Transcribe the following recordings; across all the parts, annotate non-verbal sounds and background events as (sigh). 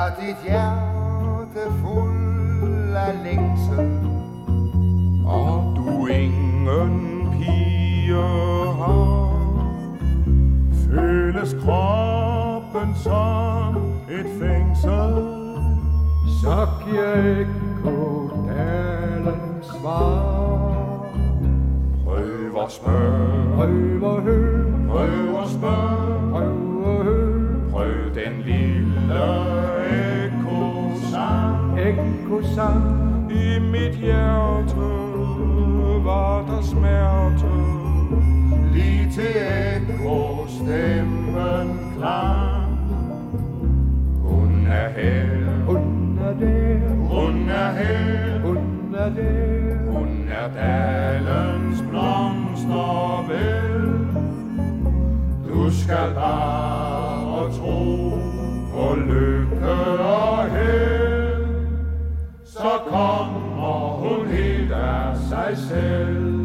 Er dit hjerte fuld af længsel Og du ingen pige har Føles kroppen som et fængsel Så giver ekko dalens svar. Prøv at spørge, Prøv at høre, prøv at spørge. Prøv at høre. Prøv den lille Ekko sang I mit hjerte var der smerte. Lige til ekko stemmen klar Hun er her, Hun er der, hun er her. Hun er der. Hun er dalens blomster vel Du skal bare tro på lykke og held Så kommer hun helt af sig selv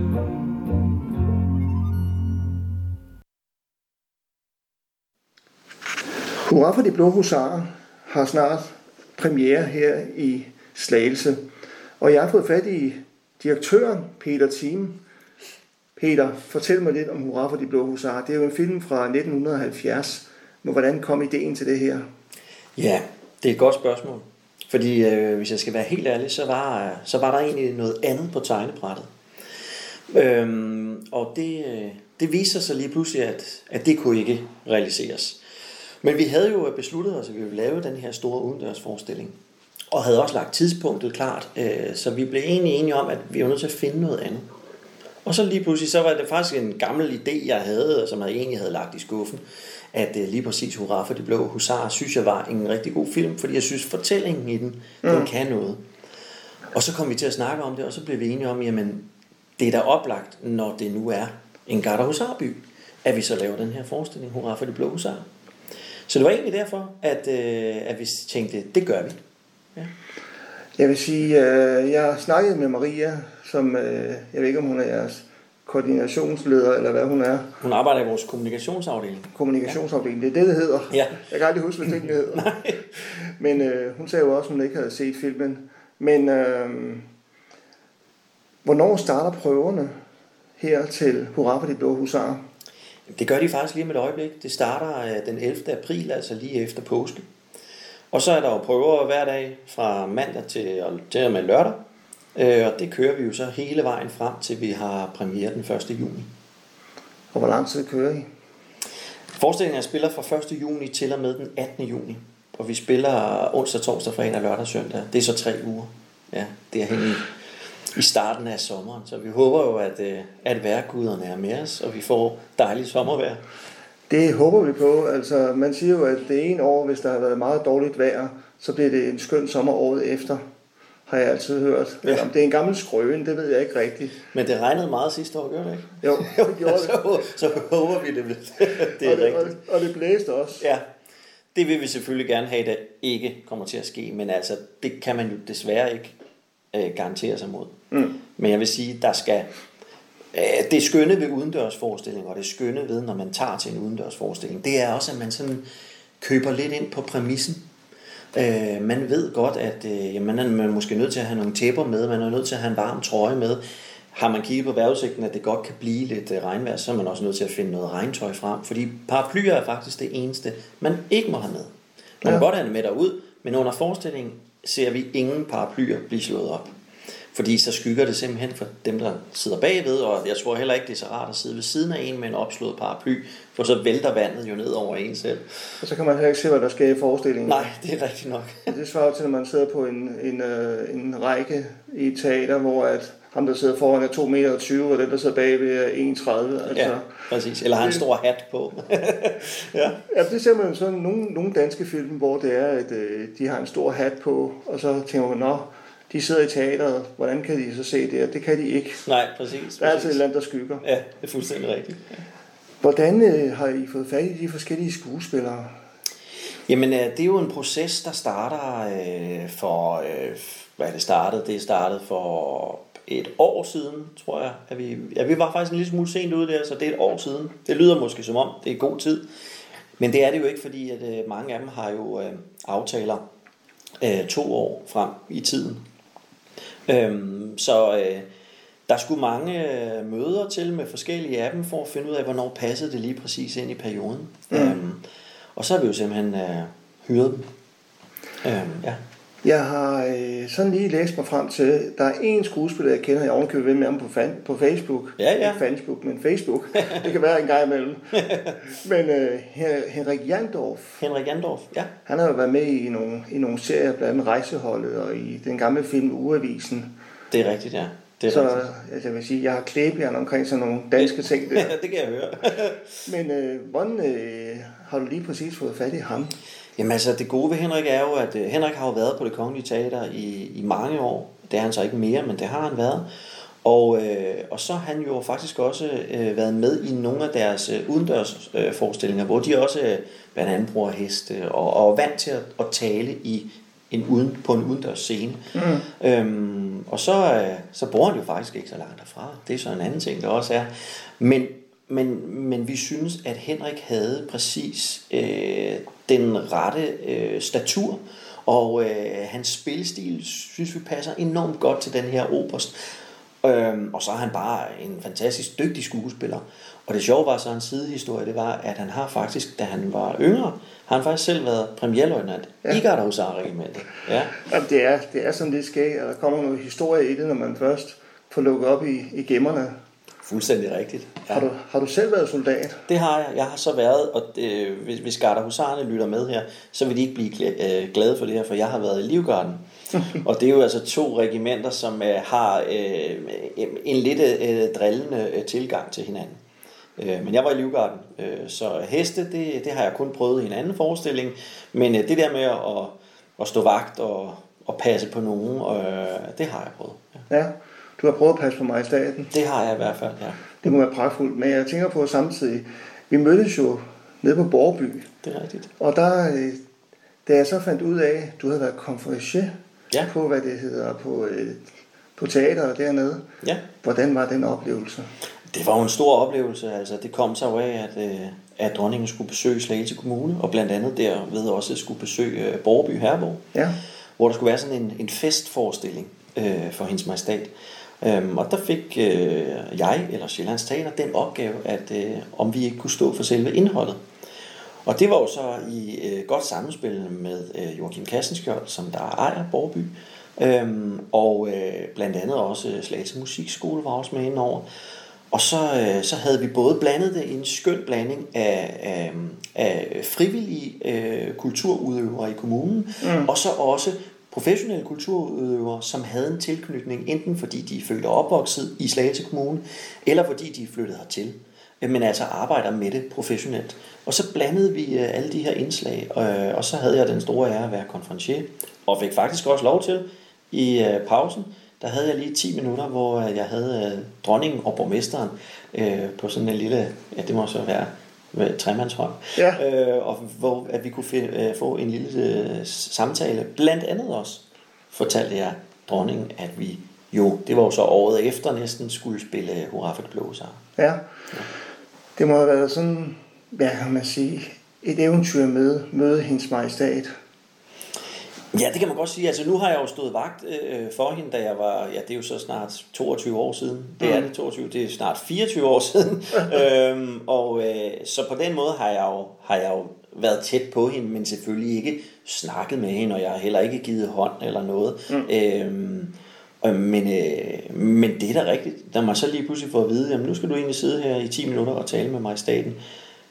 Hurra for de blå husarer har snart premiere her i Slagelse. Og jeg har fået fat i direktøren, Peter Thiem. Peter, fortæl mig lidt om Hurra for de blå husarer. Det er jo en film fra 1970. Men hvordan kom ideen til det her? Ja, det er et godt spørgsmål. Fordi øh, hvis jeg skal være helt ærlig, så var, så var der egentlig noget andet på tegnebrættet. Øhm, og det, øh, det viser sig lige pludselig, at, at det kunne ikke realiseres. Men vi havde jo besluttet os, at vi ville lave den her store udendørsforestilling. Og havde også lagt tidspunktet klart, øh, så vi blev egentlig enige om, at vi var nødt til at finde noget andet. Og så lige pludselig, så var det faktisk en gammel idé, jeg havde, som jeg egentlig havde lagt i skuffen, at øh, lige præcis Hurra for de blå husarer, synes jeg var en rigtig god film, fordi jeg synes, fortællingen i den, mm. den kan noget. Og så kom vi til at snakke om det, og så blev vi enige om, jamen, det er da oplagt, når det nu er en Garda Husarby, at vi så laver den her forestilling, Hurra for de blå husarer. Så det var egentlig derfor, at, øh, at vi tænkte, det gør vi. Ja. Jeg vil sige, øh, jeg har snakket med Maria, som øh, jeg ved ikke, om hun er jeres koordinationsleder, eller hvad hun er. Hun arbejder i vores kommunikationsafdeling. Kommunikationsafdeling, det er det, det hedder. Ja. Jeg kan aldrig huske, hvad tingene hedder. Men øh, hun sagde jo også, at hun ikke havde set filmen. Men øh, hvornår starter prøverne her til Hurra for de blå husarer? Det gør de faktisk lige om et øjeblik. Det starter øh, den 11. april, altså lige efter påske. Og så er der jo prøver hver dag fra mandag til, til og med lørdag. Øh, Og det kører vi jo så hele vejen frem til vi har premiere den 1. juni. Og hvor lang tid kører I? Forestillingen spiller fra 1. juni til og med den 18. juni. Og vi spiller onsdag, torsdag, fredag, lørdag søndag. Det er så tre uger. Ja, det er helt i starten af sommeren. Så vi håber jo, at, øh, at vejrguderne er med os, og vi får dejligt sommervejr. Det håber vi på. Altså, man siger jo, at det ene år, hvis der har været meget dårligt vejr, så bliver det en skøn sommer året efter, har jeg altid hørt. Ja. Om det er en gammel skrøen, det ved jeg ikke rigtigt. Men det regnede meget sidste år, gjorde det ikke? Jo, (laughs) det gjorde det. så, så håber vi det. (laughs) det er og, det rigtigt. og, og det blæste også. Ja, det vil vi selvfølgelig gerne have, at ikke kommer til at ske, men altså, det kan man jo desværre ikke øh, garantere sig mod. Mm. Men jeg vil sige, der skal... Øh, det skønne ved udendørsforestillinger, og det skønne ved, når man tager til en udendørsforestilling, det er også, at man sådan køber lidt ind på præmissen. Øh, man ved godt, at øh, jamen, man er måske nødt til at have nogle tæpper med, man er nødt til at have en varm trøje med. har man kigget på vejrudsigten, at det godt kan blive lidt øh, regnvejr, så er man også nødt til at finde noget regntøj frem, fordi paraplyer er faktisk det eneste, man ikke må have med. Man kan Ja. godt have det med derud, men under forestillingen ser vi ingen paraplyer blive slået op. Fordi så skygger det simpelthen for dem, der sidder bagved, og jeg tror heller ikke, det er så rart at sidde ved siden af en med en opslået paraply, for så vælter vandet jo ned over en selv. Og så kan man heller ikke se, hvad der sker i forestillingen. Nej, det er rigtigt nok. (laughs) Det svarer til, når man sidder på en, en, øh, en række i et teater, hvor at ham, der sidder foran, er 2,20 meter, og den, der sidder bagved, er 1,30. Altså, Ja, præcis. Eller har en stor hat på. (laughs) ja. Ja, det ser man sådan nogle, nogle danske film, hvor det er, at øh, de har en stor hat på, og så tænker man, nå, de sidder i teateret, hvordan kan de så se det? Og det kan de ikke. Nej, præcis. Der er altid et præcis. eller andet, der skygger. Ja, det er fuldstændig rigtigt. Hvordan øh, har I fået fat i de forskellige skuespillere? Jamen, øh, det er jo en proces, der starter øh, for, øh, hvad det startede? Det startede for et år siden, tror jeg. At vi, ja, vi var faktisk en lille smule sent ude der, så det er et år siden. Det lyder måske som om, det er god tid. Men det er det jo ikke, fordi at øh, mange af dem har jo øh, aftaler øh, to år frem i tiden. Øhm, så øh, der skulle mange øh, møder til med forskellige af dem, for at finde ud af, hvornår passede det lige præcis ind i perioden. Mm. Øhm, og så har vi jo simpelthen øh, hyret dem. Øhm, ja. Jeg har øh, sådan lige læst mig frem til, der er en skuespiller, jeg kender, jeg ovenkøbet ved med ham på, fan, på Facebook. Ja, ja. Ikke Facebook, men Facebook. det kan være en gang imellem. (laughs) men øh, Hen- Henrik Jandorf, Henrik Jandorf, ja. han har jo været med i nogle, i nogle serier, blandt andet Rejseholdet og i den gamle film Ugeavisen. Det er rigtigt, ja. Det er Så rigtigt. altså, jeg vil sige, jeg har klæbjern omkring sådan nogle danske ting der. (laughs) det kan jeg høre. Men øh, hvordan øh, har du lige præcis fået fat i ham? Jamen altså, det gode ved Henrik er jo, at øh, Henrik har jo været på det kongelige teater i, i mange år. Det er han så ikke mere, men det har han været. Og, øh, og så har han jo faktisk også øh, været med i nogle af deres øh, udendørs øh, forestillinger, hvor de også øh, blandt andet bruger heste og, og er vant til at, at tale i en uden, på en udendørs scene. Mm. Øhm, og så, øh, så bor han jo faktisk ikke så langt derfra. Det er så en anden ting, der også er. Men, men, men vi synes, at Henrik havde præcis øh, den rette øh, statur, og øh, hans spillestil synes vi passer enormt godt til den her oberst. Øhm, og så er han bare en fantastisk dygtig skuespiller. Og det sjove var så en sidehistorie, det var, at han har faktisk, da han var yngre, har han faktisk selv været premierløjtnant ja. i Gardehusarregimentet. Ja. Jamen, det, er, det er sådan lidt skægt, og der kommer noget historie i det, når man først får lukket op i, i gemmerne. Fuldstændig rigtigt. Ja. Har, du, har du selv været soldat? Det har jeg. Jeg har så været, og øh, hvis, hvis Gardehusarerne lytter med her, så vil de ikke blive øh, glade for det her, for jeg har været i Livgarden. (laughs) og det er jo altså to regimenter, som øh, har øh, en lidt øh, drillende øh, tilgang til hinanden. Øh, men jeg var i Livgarden, øh, så heste, det, det har jeg kun prøvet i en anden forestilling. Men øh, det der med at, at stå vagt og, og passe på nogen, øh, det har jeg prøvet. Ja. Ja. Du har prøvet at passe på mig i staten. Det har jeg i hvert fald, ja. Det må være pragtfuldt. Men jeg tænker på samtidig, vi mødtes jo nede på Borgby, Det er rigtigt. og der, øh, da jeg så fandt ud af, at du havde været konferencier Ja. på, hvad det hedder, på, øh, på teateret dernede. Ja. Hvordan var den oplevelse? Det var jo en stor oplevelse. Altså, det kom jo af, at, øh, at dronningen skulle besøge Slagelse Kommune, og blandt andet derved også skulle besøge Borgerby Herborg, Ja, hvor der skulle være sådan en, en festforestilling øh, for hendes majestat. Øhm, og der fik øh, jeg, eller Sjællands Teater, den opgave, at øh, om vi ikke kunne stå for selve indholdet. Og det var jo så i øh, godt sammenspil med øh, Joachim Kassenskjold, som der ejer Borby. Øhm, og øh, blandt andet også Slagelse Musikskole var også med indover. Og så, øh, så havde vi både blandet det i en skøn blanding af, af, af frivillige øh, kulturudøvere i kommunen, mm. og så også professionelle kulturudøvere, som havde en tilknytning, enten fordi de følte opvokset i Slagelse Kommune, eller fordi de flyttede hertil øh, men altså arbejder med det professionelt. Og så blandede vi øh, alle de her indslag, øh, og så havde jeg den store ære at være konferencier, og fik faktisk også lov til i pausen, der havde jeg lige 10 minutter, hvor jeg havde dronningen og borgmesteren på sådan en lille, ja det må så være med tremandshånd, Ja. øh, og hvor at vi kunne fi- øh, få en lille øh, samtale. Blandt andet også fortalte jeg dronningen, at vi jo, det var jo så året efter næsten, skulle spille Hurra for blå sang. ja. Det må have været sådan, hvad kan man sige, et eventyr med møde hendes majestæt. Ja, det kan man godt sige. Altså nu har jeg jo stået vagt øh, for hende, da jeg var, ja det er jo så snart 22 år siden. Det er det 22, det er snart 24 år siden. (laughs) øhm, og øh, så på den måde har jeg, jo, har jeg jo været tæt på hende, men selvfølgelig ikke snakket med hende, og jeg har heller ikke givet hånd eller noget. Mm. Øhm, og, men, øh, men det er da rigtigt. Da man så lige pludselig får at vide, jamen nu skal du egentlig sidde her i 10 minutter og tale med mig i staten,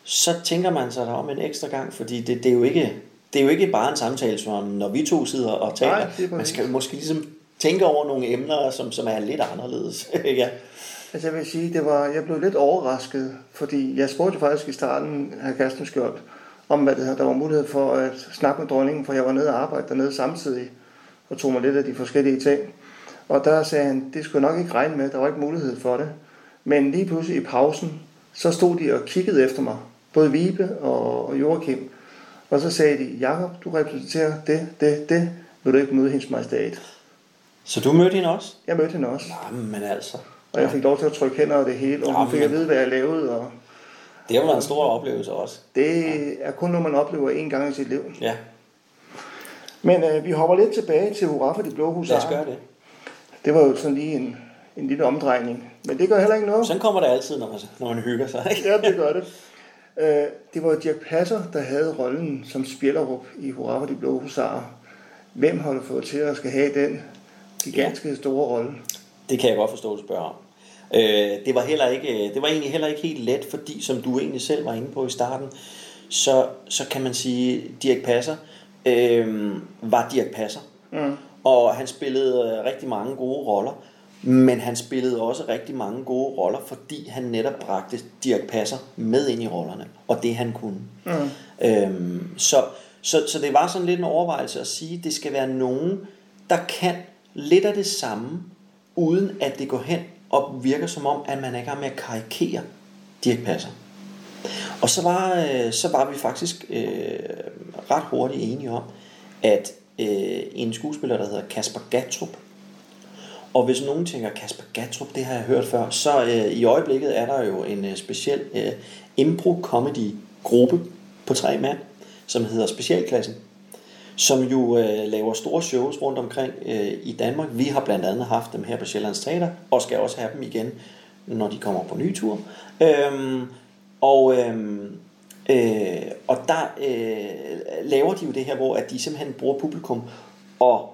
så tænker man sig der om en ekstra gang, fordi det, det er jo ikke det er jo ikke bare en samtale, som når vi to sidder og taler. Nej, man skal måske ligesom tænke over nogle emner, som, som er lidt anderledes. (laughs) ja. Altså jeg vil sige, det var, jeg blev lidt overrasket, fordi jeg spurgte faktisk i starten af Karsten Skjold, om hvad det her, der var mulighed for at snakke med dronningen, for jeg var nede og arbejde dernede samtidig, og tog mig lidt af de forskellige ting. Og der sagde han, det skulle nok ikke regne med, der var ikke mulighed for det. Men lige pludselig i pausen, så stod de og kiggede efter mig, både Vibe og Joachim, og så sagde de, Jakob, du repræsenterer det, det, det, vil du ikke møde hendes majestat? Så du mødte hende også? Jeg mødte hende også. Nå, men altså. Og jeg fik lov til at trykke hænder og det hele, og Ja, hun fik at vide, hvad jeg lavede. Og Det var en stor oplevelse også. det er kun noget, man oplever én gang i sit liv. Ja, Men øh, vi hopper lidt tilbage til Hurra for de blå lad os husarer. gøre det. Det var jo sådan lige en, en lille omdrejning. Men det gør heller ikke noget. Sådan kommer det altid, når man, når man hygger sig. Ikke? Ja, det gør det. (laughs) Øh, det var Dirk Passer, der havde rollen som Spjellerup i Hurra for de blå husarer. Hvem har du fået til at skal have den gigantiske store rolle? Det kan jeg godt forstå, at du spørger om. Øh, det, var heller ikke, det var egentlig heller ikke helt let, fordi som du egentlig selv var inde på i starten, så, så kan man sige, Dirk Passer øh, var Dirk Passer. Mm. Og han spillede rigtig mange gode roller, men han spillede også rigtig mange gode roller, fordi han netop bragte Dirk Passer med ind i rollerne, og det han kunne. Mm. Øhm, så, så, så det var sådan lidt en overvejelse at sige, at det skal være nogen, der kan lidt af det samme, uden at det går hen og virker som om, at man er i gang med at karikere Dirk Passer. Og så var, øh, så var vi faktisk øh, ret hurtigt enige om, at øh, en skuespiller, der hedder Kasper Gatrup, og hvis nogen tænker, Kasper Gatrup, det har jeg hørt før, så øh, i øjeblikket er der jo en øh, speciel øh, impro-comedy-gruppe på tre mand, som hedder Specialklassen, som jo øh, laver store shows rundt omkring øh, i Danmark. Vi har blandt andet haft dem her på Sjællands Teater, og skal også have dem igen, når de kommer på ny tur. Øhm, og, øhm, øh, og der øh, laver de jo det her, hvor at de simpelthen bruger publikum og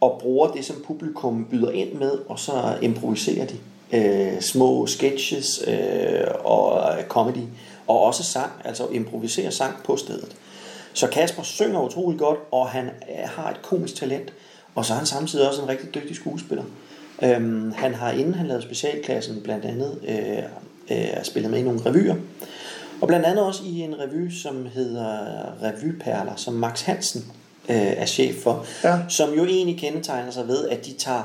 og bruger det, som publikum byder ind med, og så improviserer de øh, små sketches øh, og øh, comedy, og også sang, altså improviserer sang på stedet. Så Kasper synger utrolig godt, og han øh, har et komisk talent, og så er han samtidig også en rigtig dygtig skuespiller. Øhm, han har, inden han lavede specialklassen, blandt andet øh, øh, spillet med i nogle revyer, og blandt andet også i en revy, som hedder Revyperler, som Max Hansen øh, er chef for, Ja. som jo egentlig kendetegner sig ved, at de tager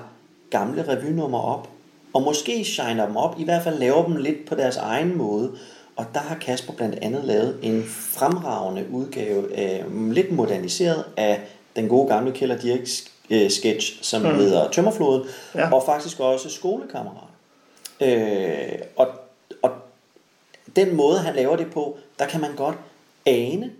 gamle revynummer op, og måske shiner dem op, i hvert fald laver dem lidt på deres egen måde. Og der har Kasper blandt andet lavet en fremragende udgave, øh, lidt moderniseret af den gode gamle Kjell Dirk øh, sketch, som mm. hedder Tømmerfloden, Ja. og faktisk også Skolekammerat. Øh, og, og den måde, han laver det på, der kan man godt ane,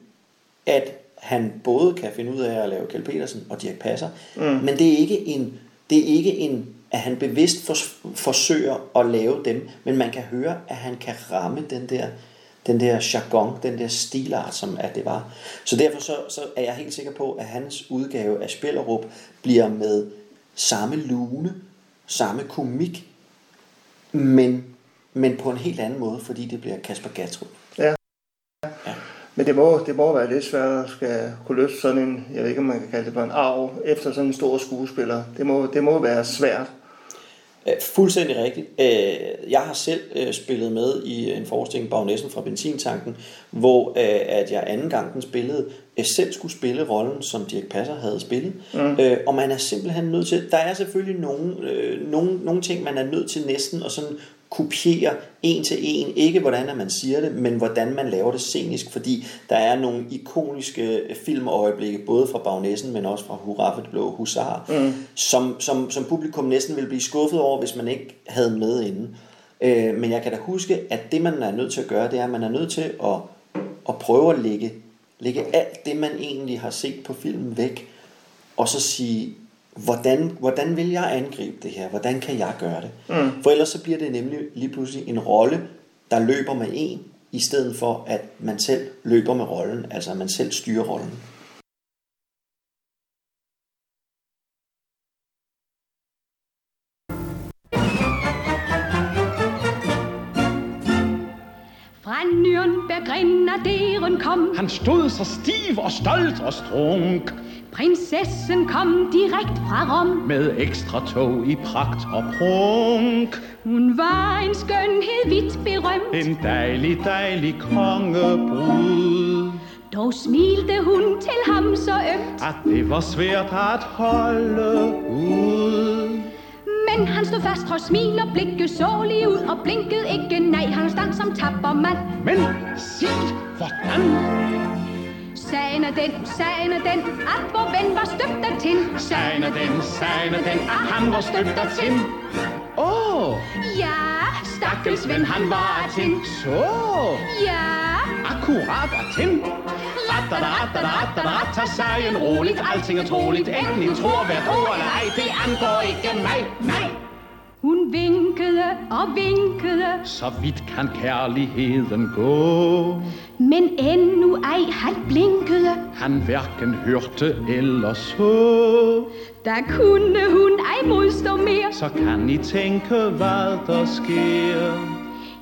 at han både kan finde ud af at lave Kjeld Petersen og Dirk Passer, mm. men det er ikke en, det er ikke en, at han bevidst for, forsøger at lave dem, men man kan høre, at han kan ramme den der, den der jargon, den der stilart, som at det var. Så derfor så, så er jeg helt sikker på, at hans udgave af Spjellerup bliver med samme lune, samme komik, men, men på en helt anden måde, fordi det bliver Kasper Gatrup. Men det må, det må være lidt svært at skal kunne løfte sådan en, jeg ved ikke om man kan kalde det for en arv, efter sådan en stor skuespiller. Det må, det må være svært. Fuldstændig rigtigt. Øh, Jeg har selv øh, spillet med i en forestilling Bagnessen fra Benzintanken, hvor øh, at jeg anden gang den spillede, selv skulle spille rollen, som Dirk Passer havde spillet. Mm. Og man er simpelthen nødt til, der er selvfølgelig nogle, nogle, nogle ting, man er nødt til næsten at sådan kopiere en til en. Ikke hvordan man siger det, men hvordan man laver det scenisk, fordi der er nogle ikoniske filmøjeblikke, både fra Bagnessen, men også fra Hurra for det blå husar, mm. som, som, som publikum næsten vil blive skuffet over, hvis man ikke havde med inden. Øh, men jeg kan da huske, at det man er nødt til at gøre, det er, at man er nødt til at, at prøve at lægge, lægge alt det, man egentlig har set på filmen væk, og så sige, hvordan, hvordan vil jeg angribe det her? Hvordan kan jeg gøre det? Mm. For ellers så bliver det nemlig lige pludselig en rolle, der løber med en, i stedet for at man selv løber med rollen, altså at man selv styrer rollen. Fra Nürnberg grenaderen kom, Han stod så stiv og stolt og strunk prinsessen kom direkt fra Rom. med ekstra tog i pragt og prunk. Hun var en skønhed vidt berømt, En dejlig, dejlig kongebrud. dog smilte hun til ham så ømt. At det var svært at holde ud. Men han stod fast trods smil og blikke sårlig ud og blinkede ikke nej, han stand som tapper mand. Men sig, hvordan Sagen er den, sagen er den, at vor ven var støbt tin. sagen er den, sagen er den, at han var støbt tin. Åh, oh, Ja, stakkels ven, han var tin. så Ja, akkurat rattata, rattata, rattata, sagen roligt, alting er troligt. Enten I tror hvert ord eller ej, det angår ikke mig, nej. Vinkede og vinkede, Så vidt kan kærligheden gå. men endnu ej han blinkede. Han hverken hørte eller så. Der kunne hun ej modstå mere. Så kan I tænke, hvad der sker.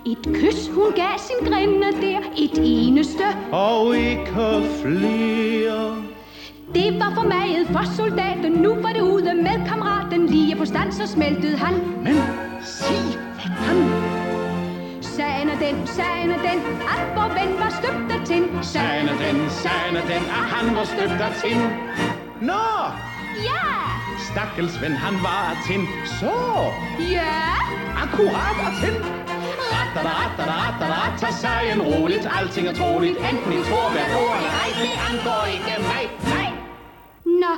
Et kys hun gav sin grinde der, et eneste. Og ikke flere. Det var for meget for soldaten, nu var det ude med kammeraten. Lige på stand så smeltede han. Men sig, hvordan Sagen er den, sagen er den, at vor ven var støbt af tin. Sagen er den, sagen er den, at han var støbt af tin. Nå, Ja, stakkels ven, han var af tin. Så, ja, akkurat af tin. Rattata, sagen roligt, alting er troligt. Enten I tror hvert ord eller ej, det angår ikke mig. Nå,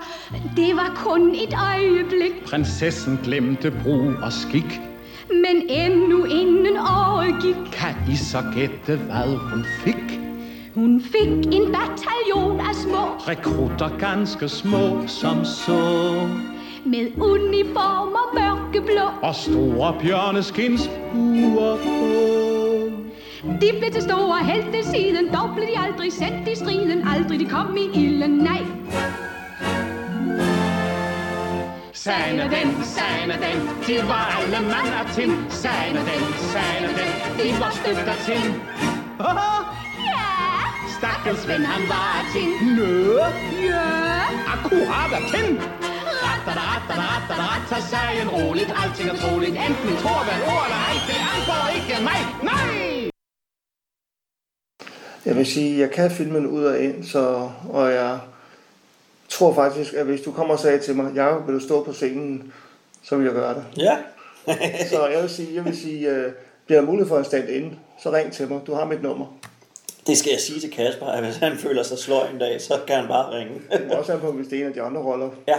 det var kun et øjeblik, Prinsessen glemte brug og skik. men endnu inden året gik. Kan I så gætte, hvad hun fik? Hun fik en bataljon af små, Rekrutter ganske små som så. med uniformer mørkeblå. Og store bjørneskins buer på. De blev til store helte siden, dog blev de aldrig sendt i striden, aldrig de kom i ilden, nej. Sagen er den, sagen er den, de var alle mand af tin. Sagen er den, sagen den, de var af tin. Ja, Stakkels ven, han var tin. Nø, ja, akkurat rattata, rattata, rattata, sagen roligt, alting er troligt. Enten I tror hvert ord eller ej, det angår ikke mig, nej! Jeg vil sige, jeg kan filmen ud og ind, så, og jeg tror faktisk, at hvis du kommer og sagde til mig, jeg vil du stå på scenen, så vil jeg gøre det. Ja, (laughs) Så jeg vil sige, jeg vil sige uh, bliver der mulighed for en stand-in, så ring til mig. Du har mit nummer. det skal jeg sige til Kasper, at hvis han føler sig sløj en dag, så kan han bare ringe. Også an på, hvis det er en af de andre roller. ja,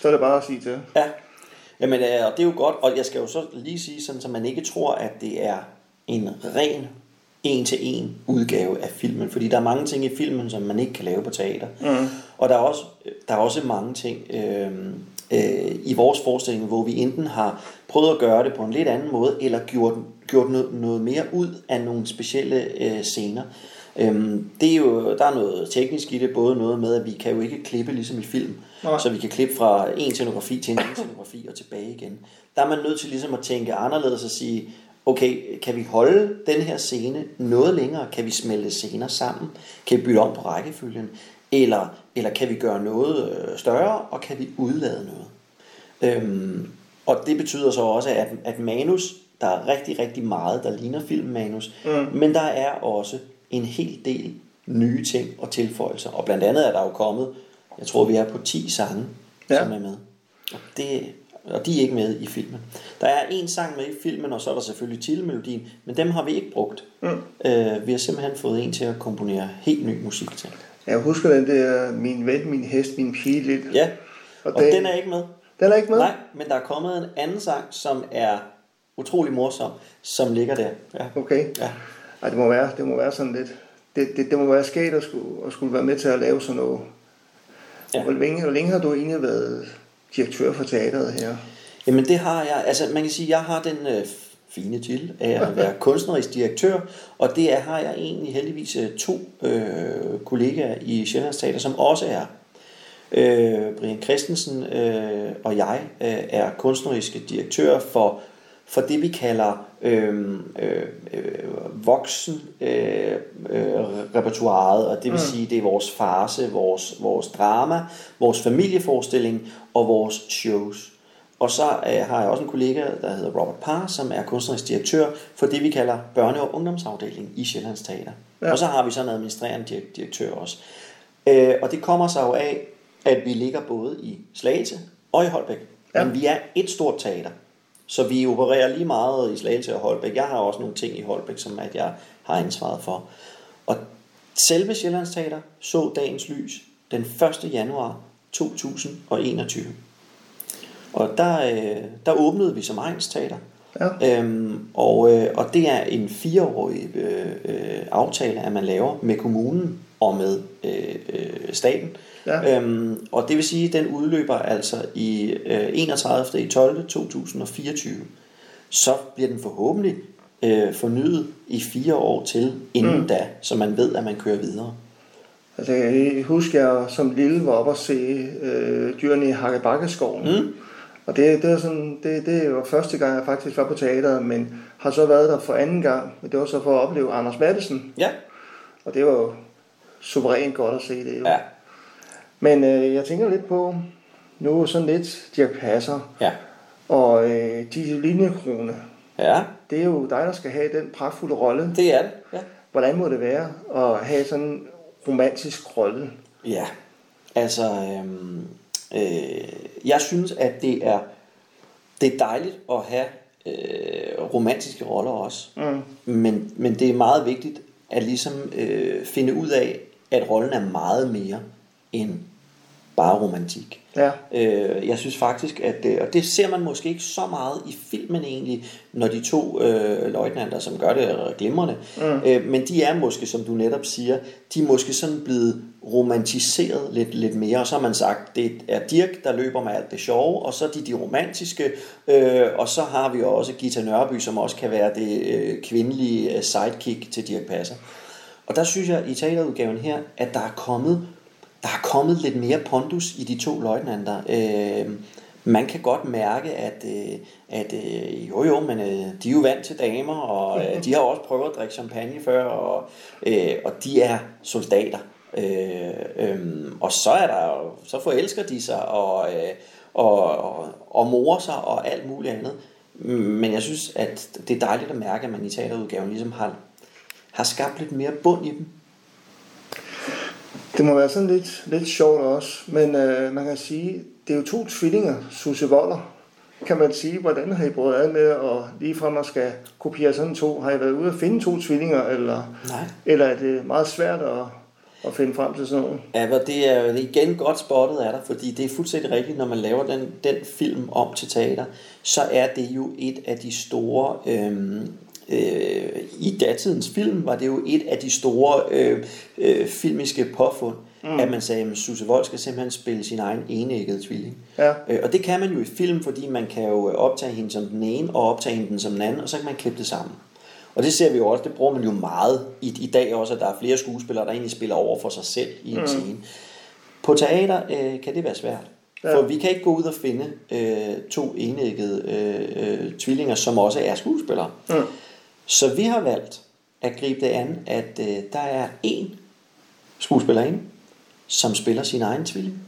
Så er det bare at sige til. Ja, Jamen, øh, og det er jo godt, og jeg skal jo så lige sige, sådan, så man ikke tror, at det er en ren en-til-en udgave af filmen, fordi der er mange ting i filmen, som man ikke kan lave på teater. Mm. Og der er også, der er også mange ting øh, øh, i vores forestilling, hvor vi enten har prøvet at gøre det på en lidt anden måde, eller gjort, gjort noget, noget mere ud af nogle specielle øh, scener. Øhm, det er jo, der er noget teknisk i det, både noget med, at vi kan jo ikke klippe ligesom i film, Nej. så vi kan klippe fra en scenografi til en anden scenografi og tilbage igen. Der er man nødt til ligesom at tænke anderledes og sige, okay, kan vi holde den her scene noget længere? Kan vi smelte scener sammen? Kan vi bytte om på rækkefølgen? Eller, eller kan vi gøre noget øh, større, og kan vi udlade noget? Øhm, og det betyder så også, at, at manus, der er rigtig, rigtig meget, der ligner filmmanus, mm. men der er også en hel del nye ting og tilføjelser. Og blandt andet er der jo kommet, jeg tror vi er på 10 sange, ja. Ja. som er med. Og, det, og de er ikke med i filmen. Der er en sang med i filmen, og så er der selvfølgelig titelmelodien, men dem har vi ikke brugt. Mm. Øh, vi har simpelthen fået en til at komponere helt ny musik til. Jeg husker den der, min ven, min hest, min pige lidt. Ja, og, Og den- den er ikke med. Den er ikke med? Nej, men der er kommet en anden sang, som er utrolig morsom, som ligger der. Ja. Okay. Ja. Ej, det må være, det må være sådan lidt... Det, det, det må være sket at skulle, at skulle være med til at lave sådan noget. Ja. Hvor, længe, hvor længe har du egentlig været direktør for teateret her? Jamen det har jeg, altså man kan sige, jeg har den øh, fine til af at være kunstnerisk direktør, og det er, har jeg egentlig heldigvis øh, to øh, kollegaer i Sjællands Teater, som også er. Øh, Brian Christensen øh, og jeg øh, er kunstneriske direktører for, for det, vi kalder øh, øh, voksen øh, øh, repertoireet, og det vil sige, det er vores farse, vores, vores drama, vores familieforestilling og vores shows. Og så øh, har jeg også en kollega, der hedder Robert Parr, som er kunstnerisk direktør for det, vi kalder børne- og ungdomsafdelingen i Sjællands Teater. Ja. Og så har vi så en administrerende direk- direktør også. Øh, og det kommer sig jo af, at vi ligger både i Slagelse og i Holbæk. Ja. Men vi er et stort teater. Så vi opererer lige meget i Slagelse og Holbæk. Jeg har også nogle ting i Holbæk, som at jeg har ansvaret for. Og selve Sjællands Teater så dagens lys den 1. januar 2021. Og der, øh, der åbnede vi som egensteater. Ja. Øhm, og, øh, og det er en fireårig øh, øh, aftale, at man laver med kommunen og med øh, øh, staten. Ja. Øhm, og det vil sige, at den udløber altså i øh, 31. i 12. 2024. Så bliver den forhåbentlig øh, fornyet i fire år til inden mm. da, så man ved, at man kører videre. Altså, jeg kan huske, at jeg som lille var oppe og se øh, dyrene i Hakkebakkeskoven. Mm. Og det, det, er sådan, det, det var første gang, jeg faktisk var på teateret, men har så været der for anden gang. Men det var så for at opleve Anders Mattesen. Ja, Og det var jo suverænt godt at se det jo. ja, Men øh, jeg tænker lidt på, nu er sådan lidt Dirk Passer, ja, og øh, de linjekrone. ja, Det er jo dig, der skal have den pragtfulde rolle. det er det. Ja. Hvordan må det være at have sådan en romantisk rolle? Ja, altså, øhm, øh, jeg synes, at det er, det er dejligt at have øh, romantiske roller også. Mm. Men, men det er meget vigtigt at ligesom øh, finde ud af, at rollen er meget mere end bare romantik. Ja. Øh, jeg synes faktisk, at det, og det ser man måske ikke så meget i filmen egentlig, når de to øh, løjtnanter, som gør det glimrende, mm. øh, men de er måske, som du netop siger, de er måske sådan blevet romantiseret lidt, lidt mere, og så har man sagt, det er Dirk, der løber med alt det sjove, og så de de romantiske, øh, og så har vi også Gita Nørby, som også kan være det øh, kvindelige øh, sidekick til Dirk Passer. Og der synes jeg i teaterudgaven her, at der er kommet der er kommet lidt mere pondus i de to løjtnanter. Øh, man kan godt mærke, at, øh, at øh, jo jo, men øh, de er jo vant til damer, og øh, (laughs) de har også prøvet at drikke champagne før, og, øh, og de er soldater. Øh, øh, og så er der så forelsker de sig, og, øh, og, og, og morer sig, og alt muligt andet. Men jeg synes, at det er dejligt at mærke, at man i teaterudgaven ligesom har, har skabt lidt mere bund i dem. Det må være sådan lidt, lidt sjovt også, men øh, man kan sige, det er jo to tvillinger, Susse Voller. Kan man sige, hvordan har I brugt ad med, og lige fra man skal kopiere sådan to, har I været ude at finde to tvillinger, eller, Nej. eller er det meget svært at, at finde frem til sådan nogen? Ja, men det er det er igen godt spottet af dig, fordi det er fuldstændig rigtigt, når man laver den, den film om til teater, så er det jo et af de store, øhm, øh, i datidens film var det jo et af de store øh, øh, filmiske påfund, mm. at man sagde, at Susse Vold skal simpelthen spille sin egen enæggede tvilling. Ja. Øh, og det kan man jo i film, fordi man kan jo optage hende som den ene, og optage hende som den anden, og så kan man klippe det sammen. Og det ser vi jo også, det bruger man jo meget i, i dag også, at der er flere skuespillere, der egentlig spiller over for sig selv i en mm. scene. På teater øh, kan det være svært. Ja. For vi kan ikke gå ud og finde øh, to enæggede øh, øh, tvillinger, som også er skuespillere. Mm. Så vi har valgt at gribe det an, at øh, der er én skuespillerinde, som spiller sin egen tvilling.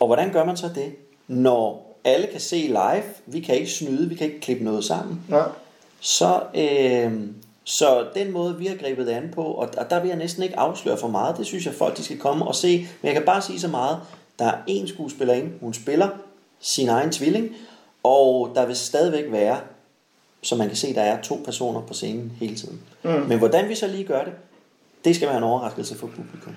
Og hvordan gør man så det? Når alle kan se live, vi kan ikke snyde, vi kan ikke klippe noget sammen, Nej. så, øh, så den måde, vi har grebet det an på, og, og der vil jeg næsten ikke afsløre for meget, det synes jeg folk, de skal komme og se, men jeg kan bare sige så meget, der er én skuespillerinde, hun spiller sin egen tvilling, og der vil stadigvæk være, så man kan se, der er to personer på scenen hele tiden. Mm. Men hvordan vi så lige gør det, det skal være en overraskelse for publikum.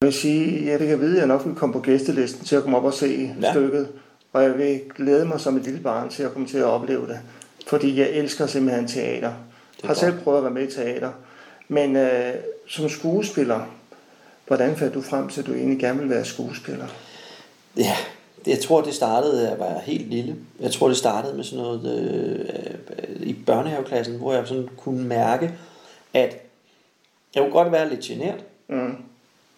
Jeg vil sige, at jeg kan vide, at jeg nok vil komme på gæstelisten til at komme op og se Ja. stykket. Og jeg vil glæde mig som et lille barn til at komme til at opleve det. Fordi jeg elsker simpelthen teater. Jeg har selv prøvet at være med i teater. Men øh, som skuespiller, hvordan fandt du frem til, at du egentlig gerne ville være skuespiller? Ja, jeg tror, det startede, da jeg var helt lille. Jeg tror, det startede med sådan noget øh, i børnehaveklassen, hvor jeg sådan kunne mærke, at jeg kunne godt være lidt genert, Mm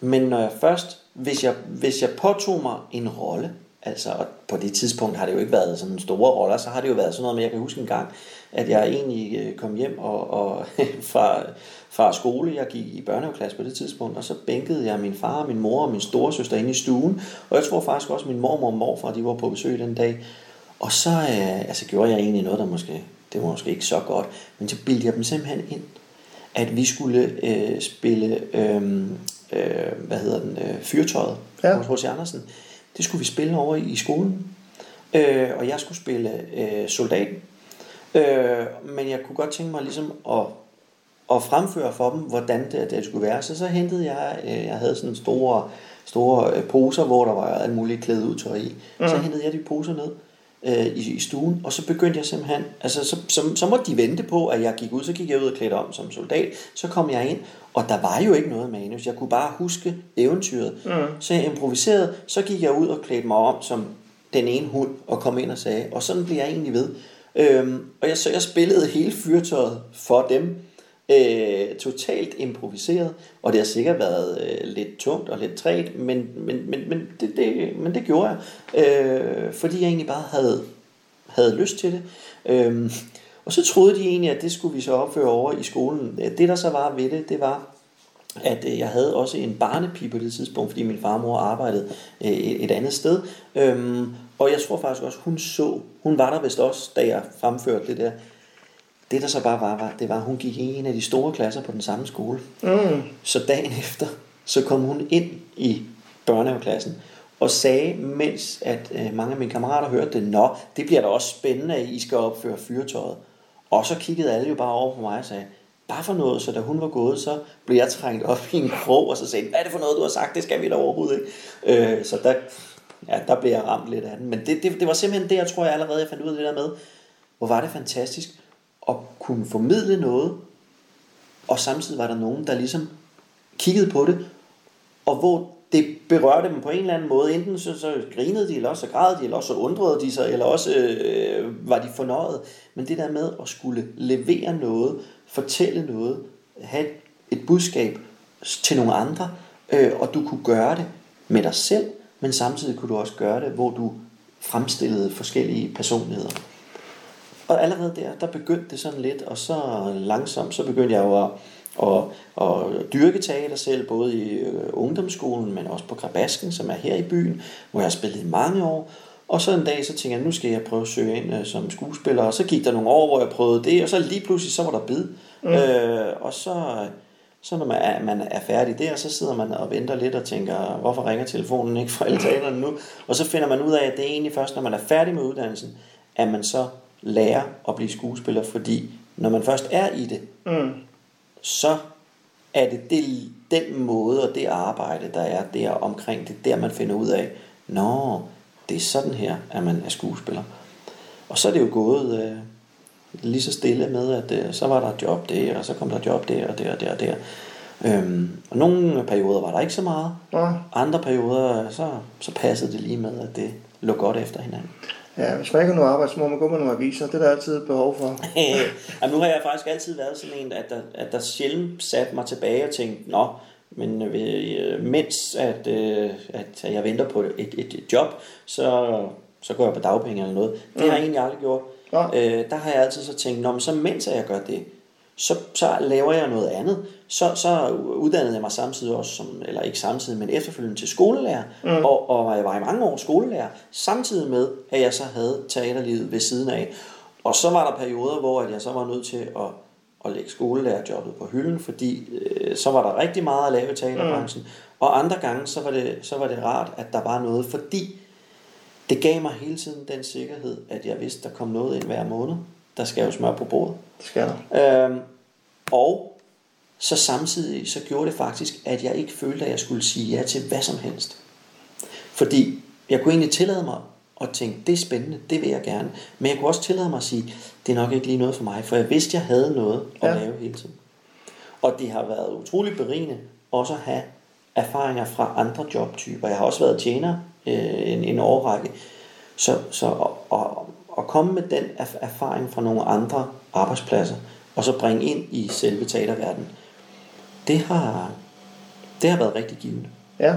men når jeg først, hvis jeg, hvis jeg påtog mig en rolle, altså og på det tidspunkt har det jo ikke været sådan store roller, så har det jo været sådan noget med, jeg kan huske en gang, at jeg egentlig øh, kom hjem og, og (laughs) fra, fra skole, jeg gik i børnehaveklasse på det tidspunkt, og så bænkede jeg min far, min mor og min storesøster inde i stuen, og jeg tror faktisk også, min mormor og morfar, de var på besøg den dag, og så øh, altså, gjorde jeg egentlig noget, der måske, det var måske ikke så godt, men så bildte jeg dem simpelthen ind, at vi skulle øh, spille, øh, øh, hvad hedder den, øh, Fyrtøjet Ja. hos H.C. Andersen. Det skulle vi spille over i, skolen. Øh, og jeg skulle spille øh, soldaten. Øh, men jeg kunne godt tænke mig ligesom at, at fremføre for dem, hvordan det, det skulle være. Så så hentede jeg, øh, jeg havde sådan store, store øh, poser, hvor der var alt muligt klædet ud tøj i. Mm. Så hentede jeg de poser ned øh, i, i stuen, og så begyndte jeg simpelthen, altså så, så, så måtte de vente på, at jeg gik ud, så gik jeg ud og klædte om som soldat, så kom jeg ind, og der var jo ikke noget manus, jeg kunne bare huske eventyret, mm. så jeg improviserede, så gik jeg ud og klædte mig om som den ene hund, og kom ind og sagde, og sådan blev jeg egentlig ved. Øhm, og jeg, så jeg spillede hele fyrtøjet for dem, øh, totalt improviseret, og det har sikkert været øh, lidt tungt og lidt træt, men, men, men, men, det, det, men det gjorde jeg, øh, fordi jeg egentlig bare havde, havde lyst til det. Øh, og så troede de egentlig, at det skulle vi så opføre over i skolen. Det der så var ved det, det var, at øh, jeg havde også en barnepige på det tidspunkt, fordi min farmor arbejdede øh, et et andet sted. Øhm, og jeg tror faktisk også, hun så, hun var der vist også, da jeg fremførte det der. Det der så bare var, var det var, at hun gik i en af de store klasser på den samme skole. Mm. Så dagen efter, så kom hun ind i børnehaveklassen og sagde, mens at øh, mange af mine kammerater hørte det, Nå, det bliver da også spændende, at I skal opføre fyrtøjet. Og så kiggede alle jo bare over på mig og sagde, bare for noget, så da hun var gået, så blev jeg trængt op i en krog, og så sagde, hvad er det for noget, du har sagt, det skal vi da overhovedet ikke. Øh, så der, ja, der blev jeg ramt lidt af den. Men det, det, det var simpelthen det, jeg tror, jeg allerede jeg fandt ud af det der med, hvor var det fantastisk kunne formidle noget, og samtidig var der nogen, der ligesom kiggede på det, og hvor det berørte dem på en eller anden måde. Enten så, så grinede de, eller også så græd de, eller også så undrede de sig, eller også øh, var de fornøjet. Men det der med at skulle levere noget, fortælle noget, have et, et budskab til nogle andre, øh, og du kunne gøre det med dig selv, men samtidig kunne du også gøre det, hvor du fremstillede forskellige personligheder. Og allerede der, der begyndte det sådan lidt, og så langsomt, så begyndte jeg jo at, at, at dyrke teater selv, både i øh, ungdomsskolen, men også på Krabasken, som er her i byen, hvor jeg har spillet i mange år. Og så en dag, så tænkte jeg, nu skal jeg prøve at søge ind øh, som skuespiller, og så gik der nogle år, hvor jeg prøvede det, og så lige pludselig, så var der bid. Mm. Øh, og så, så når man er, man er færdig der, så sidder man og venter lidt og tænker, hvorfor ringer telefonen ikke fra alle teaterne nu? Og så finder man ud af, at det er egentlig først, når man er færdig med uddannelsen, at man så lærer at blive skuespiller, fordi når man først er i det, Mm. så er det, det den måde og det arbejde, der er der omkring det, der man finder ud af, nå, det er sådan her, at man er skuespiller. Og så er det jo gået øh, lige så stille med, at øh, så var der et job der, og så kom der et job der, og der, og der, og der. Øhm, og nogle perioder var der ikke så meget. Nå. Andre perioder, så, så passede det lige med, at det lå godt efter hinanden. Ja, hvis man ikke har noget arbejde, så må man gå med nogle aviser. Det er der altid et behov for. (laughs) Jamen, nu har jeg faktisk altid været sådan en, at der, at der sjældent satte mig tilbage og tænkte, nå, men øh, mens at, øh, at jeg venter på et, et, et job, så, så går jeg på dagpenge eller noget. Det har jeg egentlig aldrig gjort. Nej. Øh, der har jeg altid så tænkt, Nå, men så mens jeg gør det, så, så laver jeg noget andet. Så, så uddannede jeg mig samtidig også, som, eller ikke samtidig, men efterfølgende til skolelærer, mm. og, og jeg var i mange år skolelærer, samtidig med, at jeg så havde teaterlivet ved siden af. Og så var der perioder, hvor at jeg så var nødt til at, at lægge skolelærerjobbet på hylden, fordi øh, så var der rigtig meget at lave i teaterbranchen. Mm. Og andre gange, så var, det, så var det rart, at der var noget, fordi det gav mig hele tiden den sikkerhed, at jeg vidste, der kom noget ind hver måned. Der skal jo smør på bordet. Det skal der. Øhm, og så samtidig så gjorde det faktisk, at jeg ikke følte, at jeg skulle sige ja til hvad som helst. Fordi jeg kunne egentlig tillade mig at tænke, det er spændende, det vil jeg gerne. Men jeg kunne også tillade mig at sige, det er nok ikke lige noget for mig, for jeg vidste, jeg havde noget at Ja. lave hele tiden. Og det har været utrolig berigende også at have erfaringer fra andre jobtyper. Jeg har også været tjener øh, en, en årrække. Så, så at, at, at komme med den erf- erfaring fra nogle andre arbejdspladser, og så bringe ind i selve teaterverdenen, det har, det har været rigtig givende. Ja,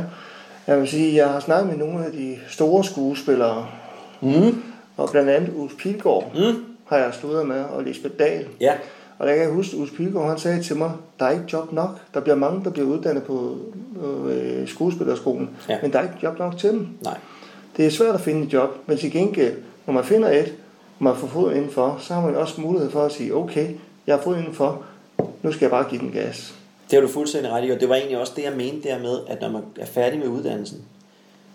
jeg vil sige, jeg har snakket med nogle af de store skuespillere, Mm. og blandt andet Ulf Pilgaard Mm. har jeg sludret med, og Lisbeth Dahl. Ja, Og der kan jeg huske, Ulf Pilgaard, han sagde til mig, der er ikke job nok. Der bliver mange, der bliver uddannet på øh, skuespillerskolen, Ja. men der er ikke job nok til dem. nej. Det er svært at finde et job, men til gengæld, når man finder et, og man får foden indenfor, så har man også mulighed for at sige, okay, jeg har fået indenfor, nu skal jeg bare give den gas. Det har du fuldstændig ret i, og det var egentlig også det, jeg mente dermed, at når man er færdig med uddannelsen,